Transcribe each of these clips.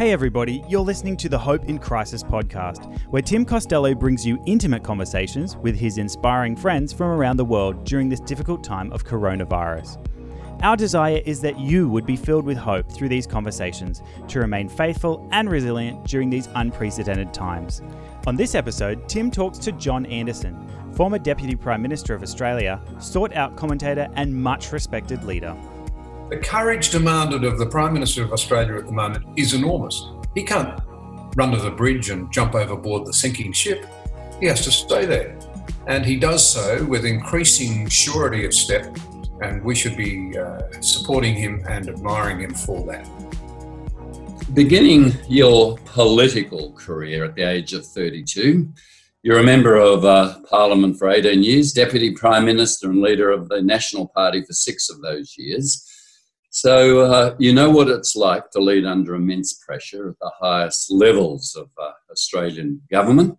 Hey, everybody, you're listening to the Hope in Crisis podcast, where Tim Costello brings you intimate conversations with his inspiring friends from around the world during this difficult time of coronavirus. Our desire is that you would be filled with hope through these conversations to remain faithful and resilient during these unprecedented times. On this episode, Tim talks to John Anderson, former Deputy Prime Minister of Australia, sought out commentator, and much respected leader. The courage demanded of the Prime Minister of Australia at the moment is enormous. He can't run to the bridge and jump overboard the sinking ship. He has to stay there. And he does so with increasing surety of step, and we should be uh, supporting him and admiring him for that. Beginning your political career at the age of 32, you're a member of uh, Parliament for 18 years, Deputy Prime Minister and leader of the National Party for six of those years. So uh, you know what it's like to lead under immense pressure at the highest levels of uh, Australian government.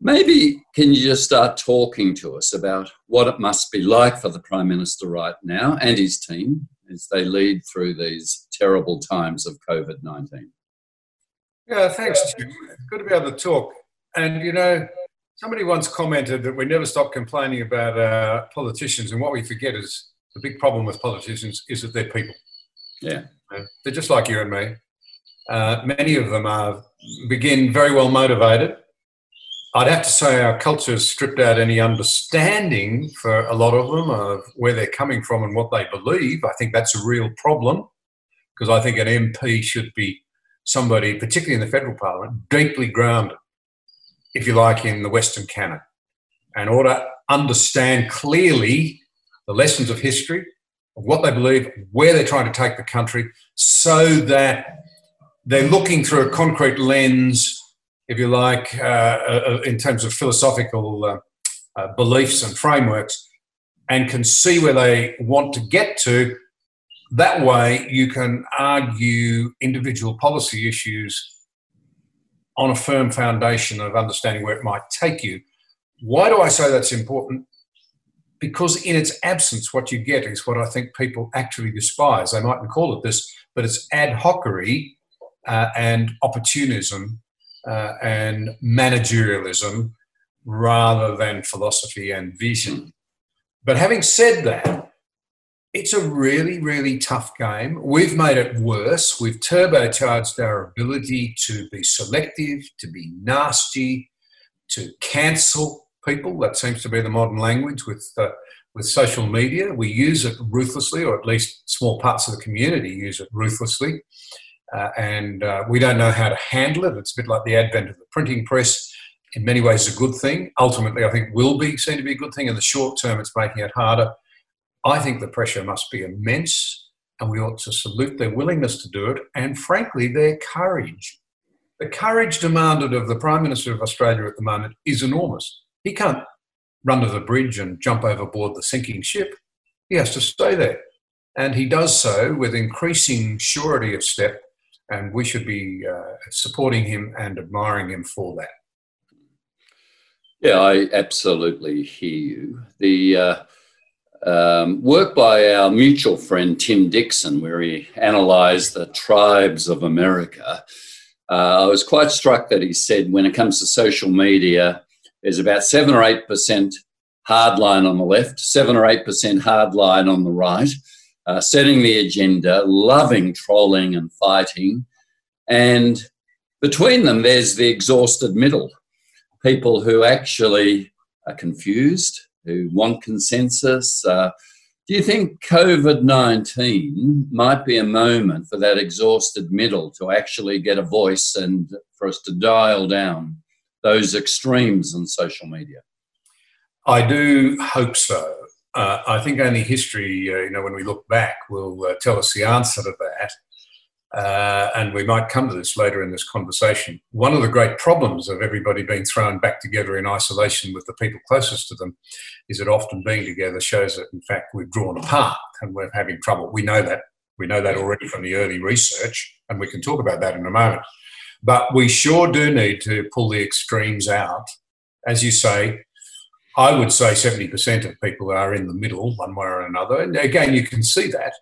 Maybe can you just start talking to us about what it must be like for the Prime Minister right now and his team as they lead through these terrible times of COVID 19? Yeah, thanks, Tim. Good to be able to talk. And you know, somebody once commented that we never stop complaining about uh, politicians, and what we forget is the big problem with politicians is that they're people. Yeah. They're just like you and me. Uh, many of them are begin very well motivated. I'd have to say our culture has stripped out any understanding for a lot of them of where they're coming from and what they believe. I think that's a real problem because I think an MP should be somebody, particularly in the federal parliament, deeply grounded, if you like, in the Western canon, and ought to understand clearly the lessons of history, of what they believe, where they're trying to take the country, so that they're looking through a concrete lens, if you like, uh, uh, in terms of philosophical uh, uh, beliefs and frameworks, and can see where they want to get to. That way, you can argue individual policy issues on a firm foundation of understanding where it might take you. Why do I say that's important? Because in its absence, what you get is what I think people actually despise. They mightn't call it this, but it's ad hocery uh, and opportunism uh, and managerialism rather than philosophy and vision. But having said that, it's a really, really tough game. We've made it worse. We've turbocharged our ability to be selective, to be nasty, to cancel people. That seems to be the modern language with uh, with social media. We use it ruthlessly, or at least small parts of the community use it ruthlessly, uh, and uh, we don't know how to handle it. It's a bit like the advent of the printing press. In many ways, a good thing. Ultimately, I think will be seen to be a good thing. In the short term, it's making it harder. I think the pressure must be immense, and we ought to salute their willingness to do it, and frankly, their courage. The courage demanded of the Prime Minister of Australia at the moment is enormous he can't run to the bridge and jump overboard the sinking ship. He has to stay there. And he does so with increasing surety of step, and we should be uh, supporting him and admiring him for that. Yeah, I absolutely hear you. The uh, um, work by our mutual friend Tim Dixon, where he analysed the tribes of America, uh, I was quite struck that he said when it comes to social media, there's about seven or eight percent hard line on the left, seven or eight percent hard line on the right, uh, setting the agenda, loving trolling and fighting, and between them there's the exhausted middle, people who actually are confused, who want consensus. Uh, do you think COVID 19 might be a moment for that exhausted middle to actually get a voice and for us to dial down those extremes in social media? I do hope so. Uh, I think only history, uh, you know, when we look back, will uh, tell us the answer to that. Uh, and we might come to this later in this conversation. One of the great problems of everybody being thrown back together in isolation with the people closest to them is that often being together shows that, in fact, we've drawn apart and we're having trouble. We know that. We know that already from the early research, and we can talk about that in a moment. But we sure do need to pull the extremes out. As you say, I would say 70% of people are in the middle, one way or another. And again, you can see that.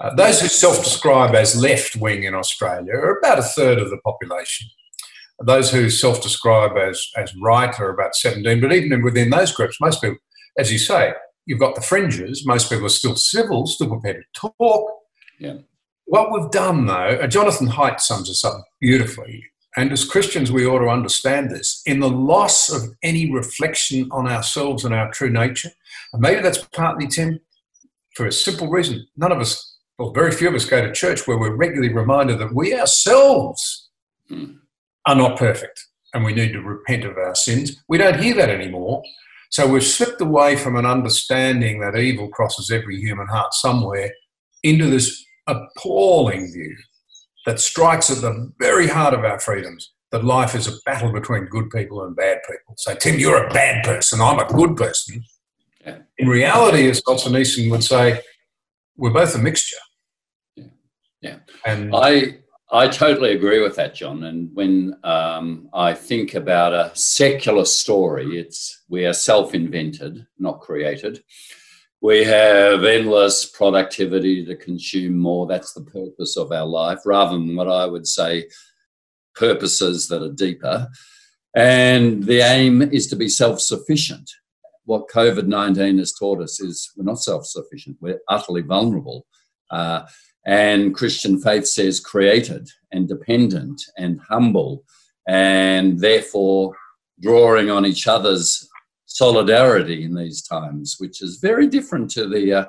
Uh, those who self describe as left wing in Australia are about a third of the population. Those who self describe as, as right are about 17, but even within those groups, most people, as you say, you've got the fringes. Most people are still civil, still prepared to talk. Yeah. What we've done, though, uh, Jonathan Haidt sums this up beautifully. And as Christians, we ought to understand this. In the loss of any reflection on ourselves and our true nature, and maybe that's partly, Tim, for a simple reason. None of us, well, very few of us go to church where we're regularly reminded that we ourselves mm. are not perfect and we need to repent of our sins. We don't hear that anymore. So we've slipped away from an understanding that evil crosses every human heart somewhere into this appalling view that strikes at the very heart of our freedoms that life is a battle between good people and bad people. So, Tim, you're a bad person, I'm a good person. Yeah. In reality, as Solzhenitsyn would say, we're both a mixture. Yeah. yeah. And I I totally agree with that, John. And when um, I think about a secular story, it's we are self-invented, not created. We have endless productivity to consume more. That's the purpose of our life, rather than what I would say purposes that are deeper. And the aim is to be self-sufficient. What COVID 19 has taught us is we're not self sufficient, we're utterly vulnerable. Uh, and Christian faith says created and dependent and humble, and therefore drawing on each other's solidarity in these times, which is very different to the uh,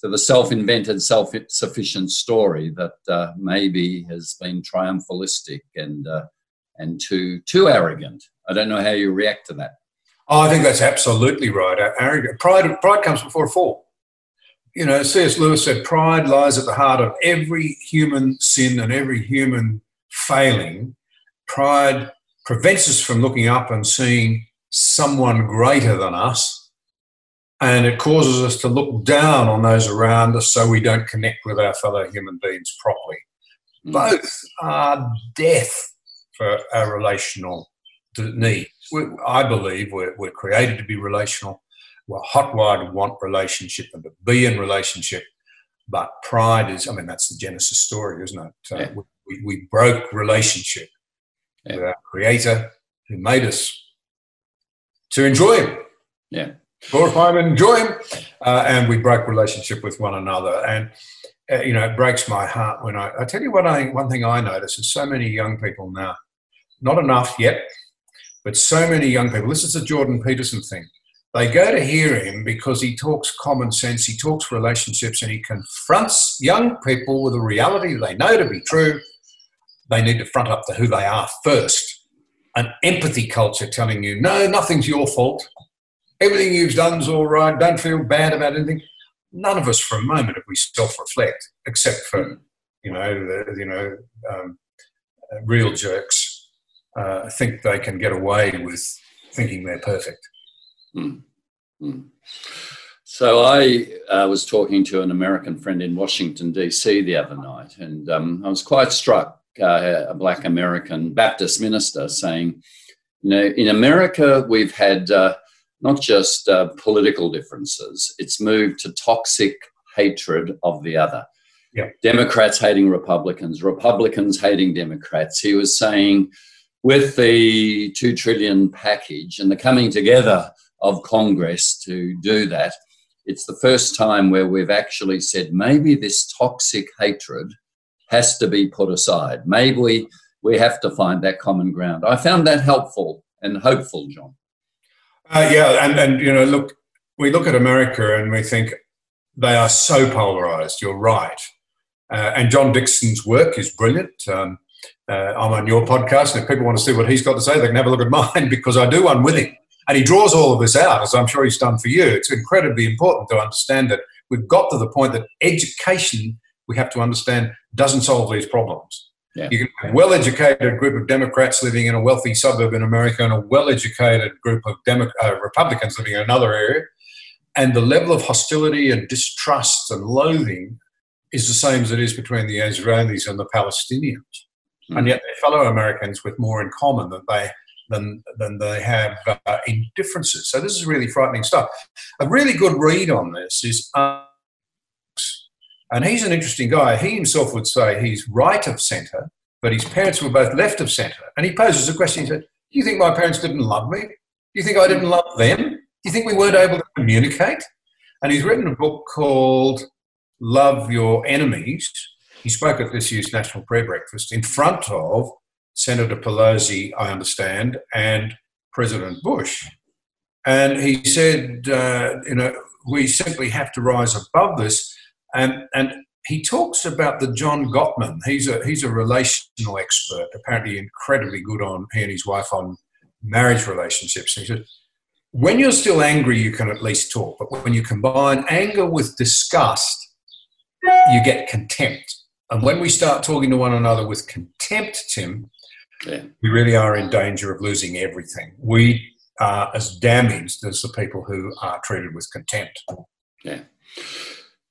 to the self-invented, self-sufficient story that uh, maybe has been triumphalistic and uh, and too too arrogant. I don't know how you react to that. Oh, I think that's absolutely right. Arrogant pride pride comes before a fall you know, C.S. Lewis said pride lies at the heart of every human sin and every human failing. Pride prevents us from looking up and seeing someone greater than us. And it causes us to look down on those around us so we don't connect with our fellow human beings properly. Mm. Both are death for our relational needs. I believe we're, we're created to be relational we're hotwired to want relationship and to be in relationship. But pride is, I mean, that's the Genesis story, isn't it? Uh, yeah. we, we broke relationship yeah. with our Creator who made us to enjoy Him. Yeah. Glorify Him and enjoy Him. Uh, and we broke relationship with one another. And, uh, you know, it breaks my heart when I, I tell you what, I, one thing I notice is so many young people now, not enough yet, but so many young people. This is a Jordan Peterson thing they go to hear him because he talks common sense, he talks relationships, and he confronts young people with a reality they know to be true. They need to front up to who they are first. An empathy culture telling you, no, nothing's your fault. Everything you've done's all right. Don't feel bad about anything. None of us, for a moment, if we self-reflect, except for you know, the, you know, um, real jerks, uh, think they can get away with thinking they're perfect. Mm. Mm. So I uh, was talking to an American friend in Washington D.C. the other night, and um, I was quite struck. Uh, a black American Baptist minister saying, "You know, in America we've had uh, not just uh, political differences; it's moved to toxic hatred of the other." Yeah. Democrats hating Republicans, Republicans hating Democrats. He was saying, with the two trillion package and the coming together of Congress to do that. It's the first time where we've actually said maybe this toxic hatred has to be put aside. Maybe we, have to find that common ground. I found that helpful and hopeful, John. Uh, yeah, and, and you know, look, we look at America and we think they are so polarized. You're right. Uh, and John Dixon's work is brilliant. Um, uh, I'm on your podcast, and if people want to see what he's got to say, they can have a look at mine because I do one with him. And he draws all of this out, as I'm sure he's done for you. It's incredibly important to understand that we've got to the point that education, we have to understand, doesn't solve these problems. Yeah. You can have a well educated group of Democrats living in a wealthy suburb in America and a well educated group of Demo- uh, Republicans living in another area. And the level of hostility and distrust and loathing is the same as it is between the Israelis and the Palestinians. Mm. And yet they're fellow Americans with more in common than they than, than they have uh, in differences. So this is really frightening stuff. A really good read on this is uh, And he's an interesting guy. He himself would say he's right of centre, but his parents were both left of centre. And he poses a question. He said, Do you think my parents didn't love me? Do you think I didn't love them? Do you think we weren't able to communicate? And he's written a book called Love Your Enemies. He spoke at this year's National Prayer Breakfast in front of Senator Pelosi, I understand, and President Bush. And he said, uh, you know, we simply have to rise above this. And, and he talks about the John Gottman. He's a, he's a relational expert, apparently incredibly good on, he and his wife, on marriage relationships. And he said, when you're still angry, you can at least talk. But when you combine anger with disgust, you get contempt. And when we start talking to one another with contempt, Tim, yeah. we really are in danger of losing everything. We are as damaged as the people who are treated with contempt. Yeah.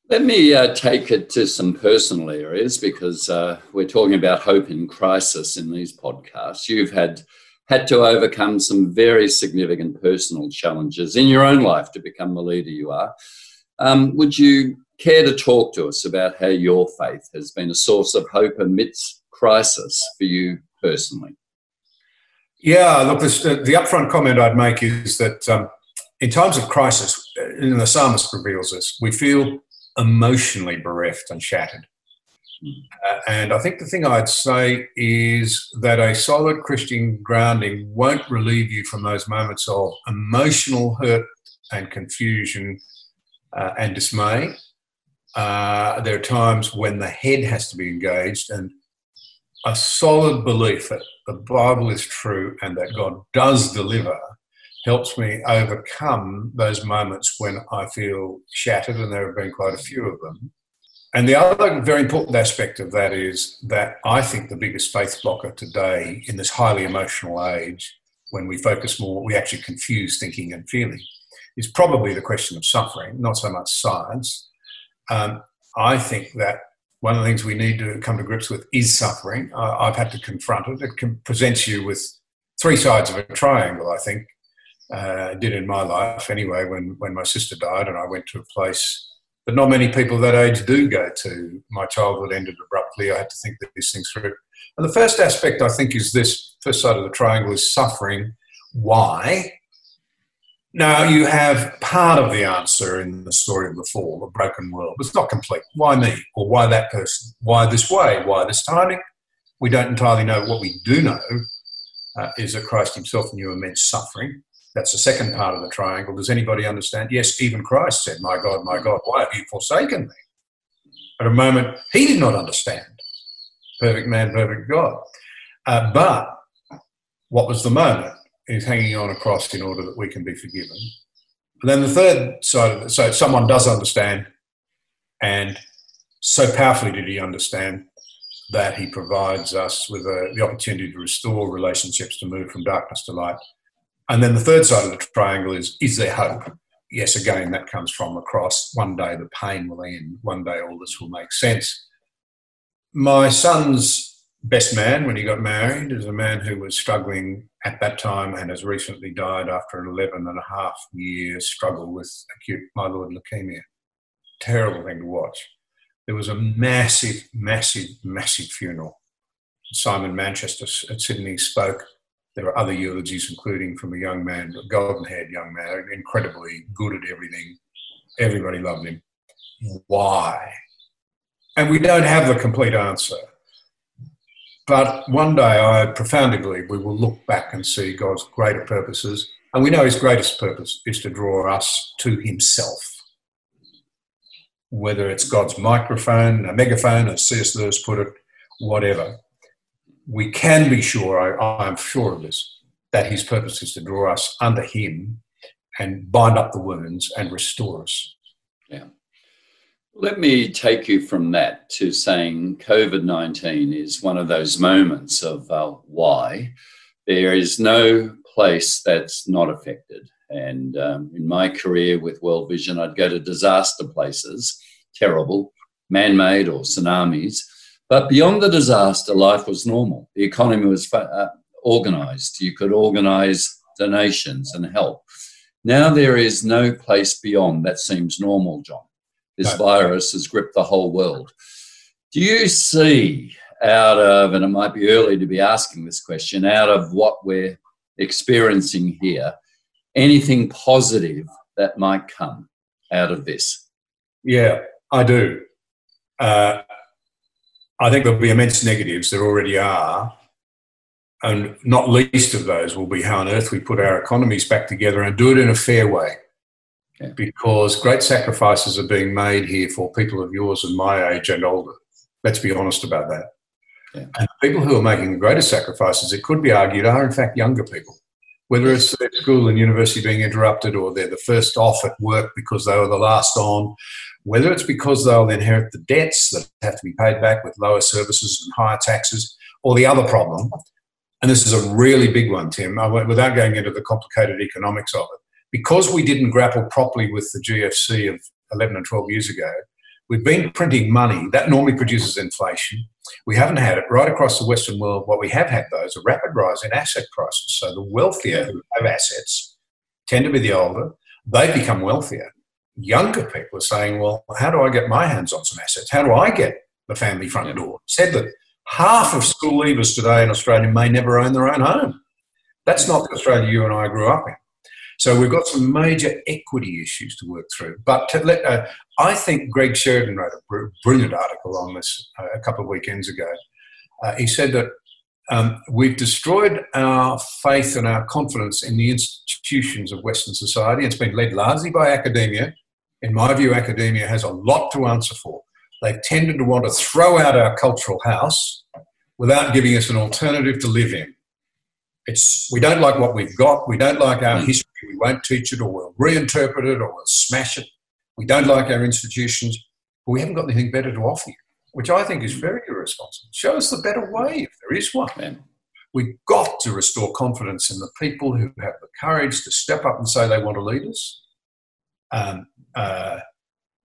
Let me uh, take it to some personal areas because uh, we're talking about hope in crisis in these podcasts. You've had had to overcome some very significant personal challenges in your own life to become the leader you are. Um, would you care to talk to us about how your faith has been a source of hope amidst crisis for you personally? Yeah, look, this, the, the upfront comment I'd make is that um, in times of crisis, uh, the psalmist reveals this, we feel emotionally bereft and shattered. Uh, and I think the thing I'd say is that a solid Christian grounding won't relieve you from those moments of emotional hurt and confusion uh, and dismay. Uh, there are times when the head has to be engaged, and a solid belief that the Bible is true and that God does deliver helps me overcome those moments when I feel shattered, and there have been quite a few of them. And the other very important aspect of that is that I think the biggest faith blocker today in this highly emotional age, when we focus more, we actually confuse thinking and feeling, is probably the question of suffering, not so much science. Um, I think that one of the things we need to come to grips with is suffering. Uh, I've had to confront it. It presents you with three sides of a triangle, I think. Uh, did in my life anyway when, when my sister died and I went to a place that not many people that age do go to. My childhood ended abruptly. I had to think these things through. And the first aspect, I think, is this first side of the triangle is suffering. Why? Now, you have part of the answer in the story of the fall, a broken world. It's not complete. Why me? Or why that person? Why this way? Why this timing? We don't entirely know. What we do know uh, is that Christ himself knew immense suffering. That's the second part of the triangle. Does anybody understand? Yes, even Christ said, My God, my God, why have you forsaken me? At a moment, he did not understand. Perfect man, perfect God. Uh, but what was the moment? He's hanging on a cross in order that we can be forgiven. And then the third side of it, so someone does understand, and so powerfully did he understand that he provides us with a, the opportunity to restore relationships, to move from darkness to light. And then the third side of the triangle is is there hope? Yes, again, that comes from across. One day the pain will end, one day all this will make sense. My son's best man when he got married is a man who was struggling at that time and has recently died after an 11 and a half year struggle with acute myeloid leukemia. Terrible thing to watch. There was a massive, massive, massive funeral. Simon Manchester at Sydney spoke. There were other eulogies, including from a young man, a golden haired young man, incredibly good at everything. Everybody loved him. Why? And we don't have the complete answer. But one day I profoundly believe we will look back and see God's greater purposes. And we know his greatest purpose is to draw us to himself. Whether it's God's microphone, a megaphone, as C.S. Lewis put it, whatever. We can be sure, I, I'm sure of this, that his purpose is to draw us under him and bind up the wounds and restore us. Yeah. Let me take you from that to saying COVID 19 is one of those moments of uh, why there is no place that's not affected. And um, in my career with World Vision, I'd go to disaster places, terrible, man made or tsunamis. But beyond the disaster, life was normal. The economy was uh, organized. You could organize donations and help. Now there is no place beyond that seems normal, John. This virus has gripped the whole world. Do you see out of, and it might be early to be asking this question, out of what we're experiencing here, anything positive that might come out of this? Yeah, I do. Uh, I think there'll be immense negatives. There already are. And not least of those will be how on earth we put our economies back together and do it in a fair way. Yeah. Because great sacrifices are being made here for people of yours and my age and older. Let's be honest about that. Yeah. And the people who are making the greatest sacrifices, it could be argued, are in fact younger people. Whether it's their school and university being interrupted or they're the first off at work because they were the last on, whether it's because they'll inherit the debts that have to be paid back with lower services and higher taxes, or the other problem, and this is a really big one, Tim, without going into the complicated economics of it, because we didn't grapple properly with the GFC of 11 and 12 years ago, we've been printing money. That normally produces inflation. We haven't had it right across the Western world. What we have had, though, is a rapid rise in asset prices. So the wealthier who have assets tend to be the older. They become wealthier. Younger people are saying, well, how do I get my hands on some assets? How do I get the family front door? Said that half of school leavers today in Australia may never own their own home. That's not the Australia you and I grew up in. So we've got some major equity issues to work through. But let, uh, I think Greg Sheridan wrote a br- brilliant article on this uh, a couple of weekends ago. Uh, he said that um, we've destroyed our faith and our confidence in the institutions of Western society. It's been led largely by academia. In my view, academia has a lot to answer for. They've tended to want to throw out our cultural house without giving us an alternative to live in. It's, we don't like what we've got. We don't like our hmm. history. We won't teach it or we'll reinterpret it or we'll smash it. We don't like our institutions, but we haven't got anything better to offer you, which I think is hmm. very irresponsible. Show us the better way if there is one. Man. We've got to restore confidence in the people who have the courage to step up and say they want to lead us. Um, uh,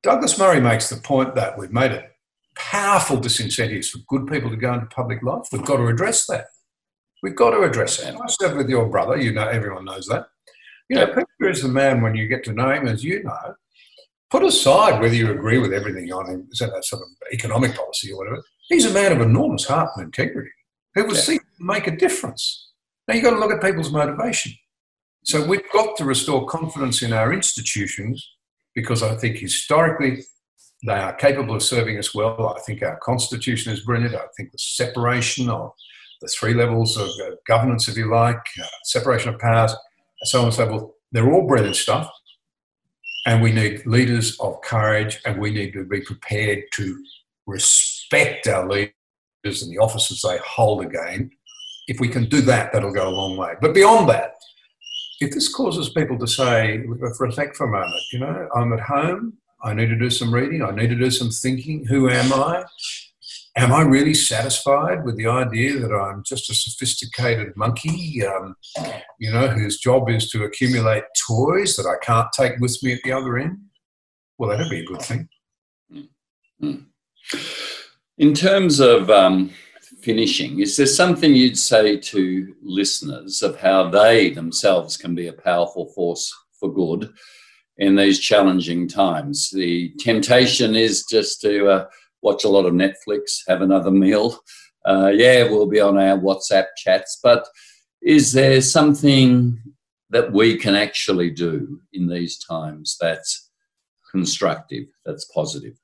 Douglas Murray makes the point that we've made it powerful disincentives for good people to go into public life. We've got to address that. We've got to address that. I served with your brother. You know, everyone knows that. You know, Peter is the man when you get to know him, as you know. Put aside whether you agree with everything on him, so that a sort of economic policy or whatever. He's a man of enormous heart and integrity who will yeah. seek to make a difference. Now you've got to look at people's motivation. So we've got to restore confidence in our institutions because I think historically they are capable of serving us well. I think our constitution is brilliant. I think the separation of the three levels of uh, governance, if you like, uh, separation of powers, and so on and so forth, they're all brilliant stuff. And we need leaders of courage, and we need to be prepared to respect our leaders and the offices they hold again. If we can do that, that'll go a long way. But beyond that, if this causes people to say, reflect for a moment, you know, I'm at home, I need to do some reading, I need to do some thinking, who am I? Am I really satisfied with the idea that I'm just a sophisticated monkey, um, you know, whose job is to accumulate toys that I can't take with me at the other end? Well, that'd be a good thing. Mm-hmm. In terms of um, finishing, is there something you'd say to listeners of how they themselves can be a powerful force for good in these challenging times? The temptation is just to uh, watch a lot of Netflix, have another meal. Uh, yeah, we'll be on our WhatsApp chats, but is there something that we can actually do in these times that's constructive, that's positive?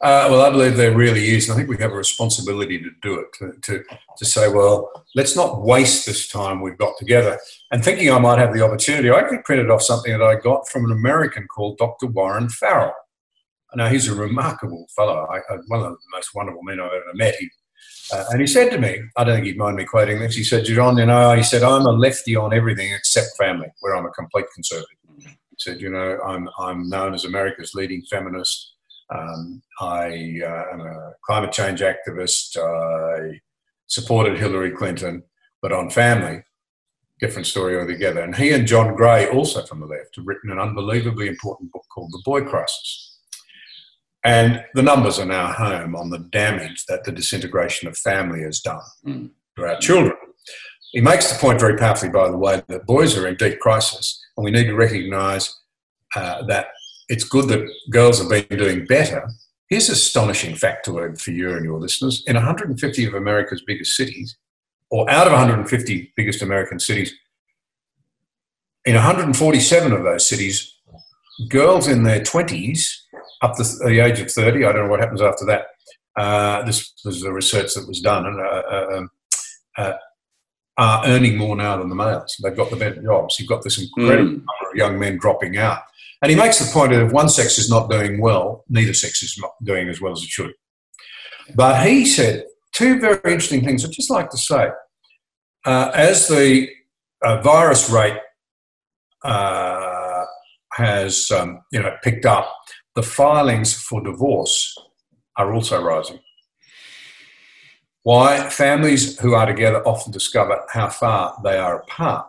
Uh, well, I believe there really is. And I think we have a responsibility to do it, to, to, to, say, well, let's not waste this time we've got together. And thinking I might have the opportunity, I actually printed off something that I got from an American called Dr. Warren Farrell. Now, he's a remarkable fellow, I, one of the most wonderful men I've ever met. He, uh, and he said to me, I don't think he'd mind me quoting this, he said, John, you know, he said, I'm a lefty on everything except family, where I'm a complete conservative. He said, you know, I'm, I'm known as America's leading feminist um, I uh, am a climate change activist. I supported Hillary Clinton, but on family, different story altogether. And he and John Gray, also from the left, have written an unbelievably important book called The Boy Crisis. And the numbers are now home on the damage that the disintegration of family has done mm. to our children. He makes the point very powerfully, by the way, that boys are in deep crisis, and we need to recognise uh, that it's good that girls have been doing better. Here's an astonishing factoid for you and your listeners. In 150 of America's biggest cities, or out of 150 biggest American cities, in 147 of those cities, girls in their 20s, up to the age of 30, I don't know what happens after that. Uh, this was the research that was done, and uh, uh, um, uh, are earning more now than the males. They've got the better jobs. You've got this incredible mm. number of young men dropping out. And he makes the point that if one sex is not doing well, neither sex is not doing as well as it should. But he said two very interesting things I'd just like to say. Uh, as the uh, virus rate uh, has um, you know picked up, the filings for divorce are also rising. Why? Families who are together often discover how far they are apart.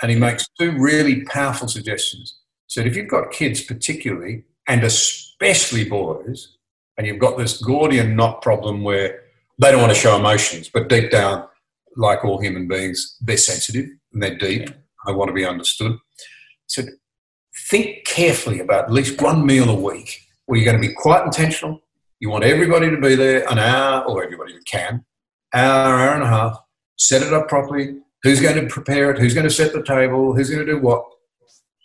And he makes two really powerful suggestions. Said, if you've got kids, particularly, and especially boys, and you've got this Gordian knot problem where they don't want to show emotions, but deep down, like all human beings, they're sensitive and they're deep. They want to be understood. So think carefully about at least one meal a week where you're going to be quite intentional. You want everybody to be there an hour, or everybody who can, hour, hour and a half. Set it up properly. Who's going to prepare it? Who's going to set the table? Who's going to do what?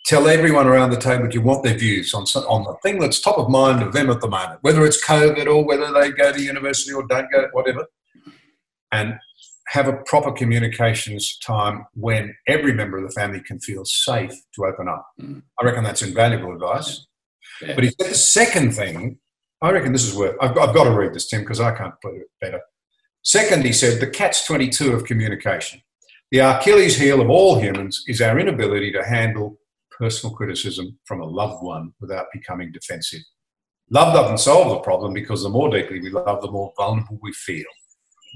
Tell everyone around the table you want their views on on the thing that's top of mind of them at the moment, whether it's COVID or whether they go to university or don't go, whatever. And have a proper communications time when every member of the family can feel safe to open up. Mm. I reckon that's invaluable advice. Yeah. But he said the second thing, I reckon this is worth, I've, I've got to read this, Tim, because I can't put it better. Second, he said, the catch 22 of communication. The Achilles heel of all humans is our inability to handle personal criticism from a loved one without becoming defensive. Love doesn't solve the problem because the more deeply we love, the more vulnerable we feel.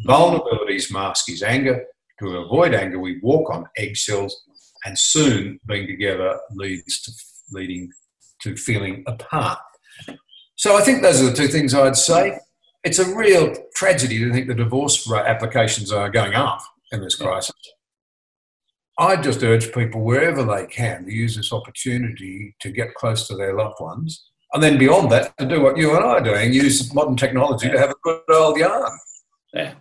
Vulnerabilities mask his anger. To avoid anger, we walk on eggshells, and soon being together leads to leading to feeling apart. So I think those are the two things I'd say. It's a real tragedy to think the divorce applications are going up in this crisis. I just urge people wherever they can to use this opportunity to get close to their loved ones. And then beyond that, to do what you and I are doing, use modern technology to have a good old yarn. Yeah.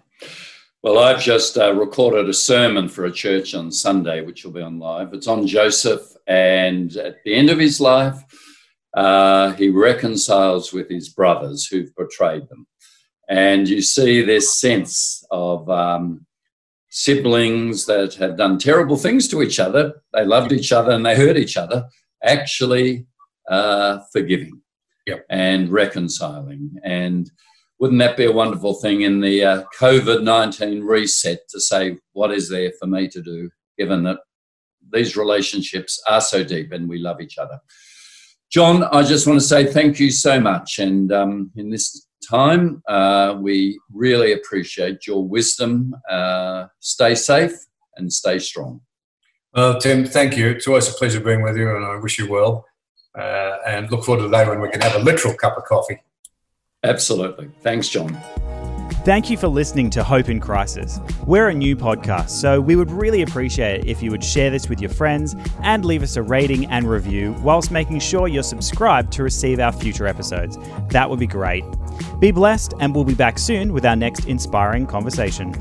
Well, I've just uh, recorded a sermon for a church on Sunday, which will be on live. It's on Joseph, and at the end of his life, uh, he reconciles with his brothers who've betrayed them. And you see this sense of um, siblings that have done terrible things to each other. They loved each other and they hurt each other, actually uh, forgiving yep. and reconciling. And wouldn't that be a wonderful thing in the uh, COVID 19 reset to say, what is there for me to do, given that these relationships are so deep and we love each other? John, I just want to say thank you so much. And um, in this time, uh, we really appreciate your wisdom. Uh, stay safe and stay strong. Well, Tim, thank you. It's always a pleasure being with you, and I wish you well. Uh, and look forward to the day when we can have a literal cup of coffee. Absolutely. Thanks, John. Thank you for listening to Hope in Crisis. We're a new podcast, so we would really appreciate it if you would share this with your friends and leave us a rating and review whilst making sure you're subscribed to receive our future episodes. That would be great. Be blessed, and we'll be back soon with our next inspiring conversation.